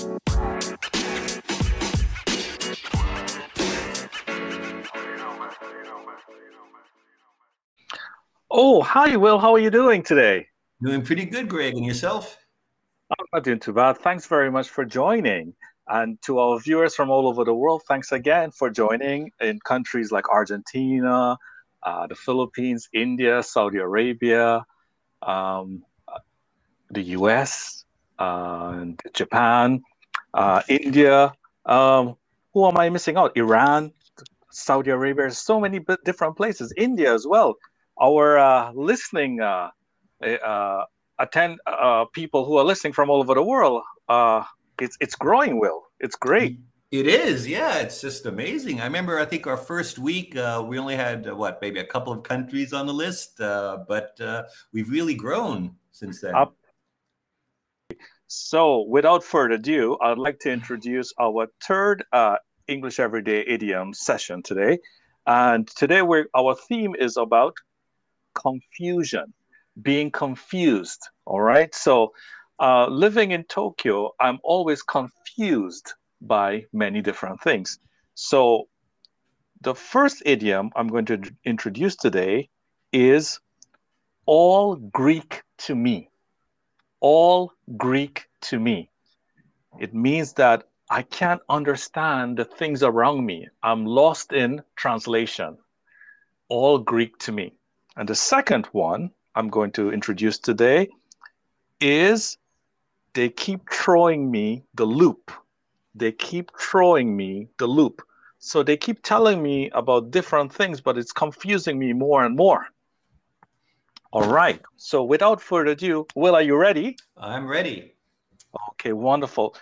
Oh, hi, Will. How are you doing today? Doing pretty good, Greg. And yourself? I'm not doing too bad. Thanks very much for joining. And to our viewers from all over the world, thanks again for joining in countries like Argentina, uh, the Philippines, India, Saudi Arabia, um, the US, uh, Japan, uh, India. Um, who am I missing out? Iran, Saudi Arabia, so many different places, India as well. Our uh, listening uh, uh, attend uh, people who are listening from all over the world. Uh, it's it's growing, Will. It's great. It is, yeah. It's just amazing. I remember, I think our first week, uh, we only had uh, what, maybe a couple of countries on the list, uh, but uh, we've really grown since then. So, without further ado, I'd like to introduce our third uh, English Everyday Idiom session today. And today, we're, our theme is about confusion being confused. All right. So, uh, living in Tokyo, I'm always confused by many different things. So, the first idiom I'm going to introduce today is all Greek to me. All Greek to me. It means that I can't understand the things around me. I'm lost in translation. All Greek to me. And the second one I'm going to introduce today is they keep throwing me the loop. They keep throwing me the loop. So they keep telling me about different things, but it's confusing me more and more. All right. So without further ado, Will, are you ready? I'm ready. Okay, wonderful.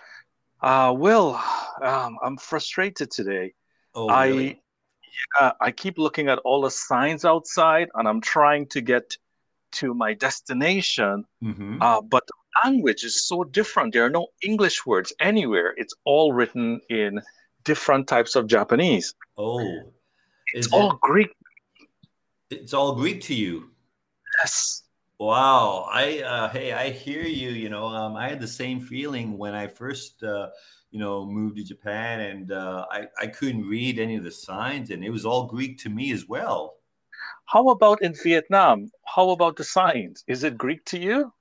Uh, Will, um, I'm frustrated today. Oh, really? I yeah, I keep looking at all the signs outside, and I'm trying to get to my destination, mm-hmm. uh, but the language is so different. There are no English words anywhere. It's all written in different types of Japanese. Oh, it's all it, Greek. It's all Greek to you. Yes. Wow. I uh, hey, I hear you. You know, um, I had the same feeling when I first. Uh, you know, moved to Japan, and uh, I I couldn't read any of the signs, and it was all Greek to me as well. How about in Vietnam? How about the signs? Is it Greek to you?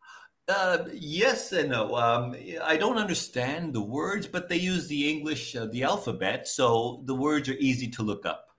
Uh, yes and no. Um, I don't understand the words, but they use the English, uh, the alphabet, so the words are easy to look up.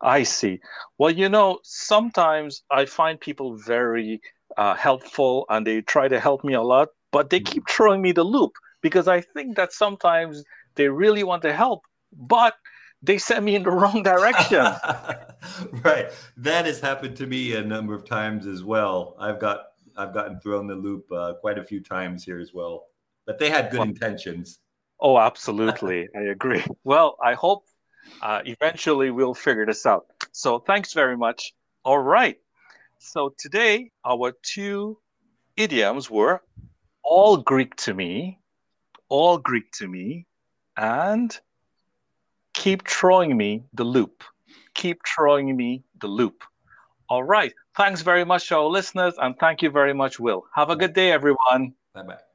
I see. Well, you know, sometimes I find people very uh, helpful and they try to help me a lot, but they keep throwing me the loop because I think that sometimes they really want to help, but they sent me in the wrong direction. right. That has happened to me a number of times as well. I've got I've gotten thrown the loop uh, quite a few times here as well. But they had good intentions. Oh, absolutely. I agree. Well, I hope uh, eventually we'll figure this out. So thanks very much. All right. So today our two idioms were all Greek to me, all Greek to me, and keep throwing me the loop. Keep throwing me the loop. All right. Thanks very much to our listeners, and thank you very much, Will. Have a good day, everyone. Bye bye.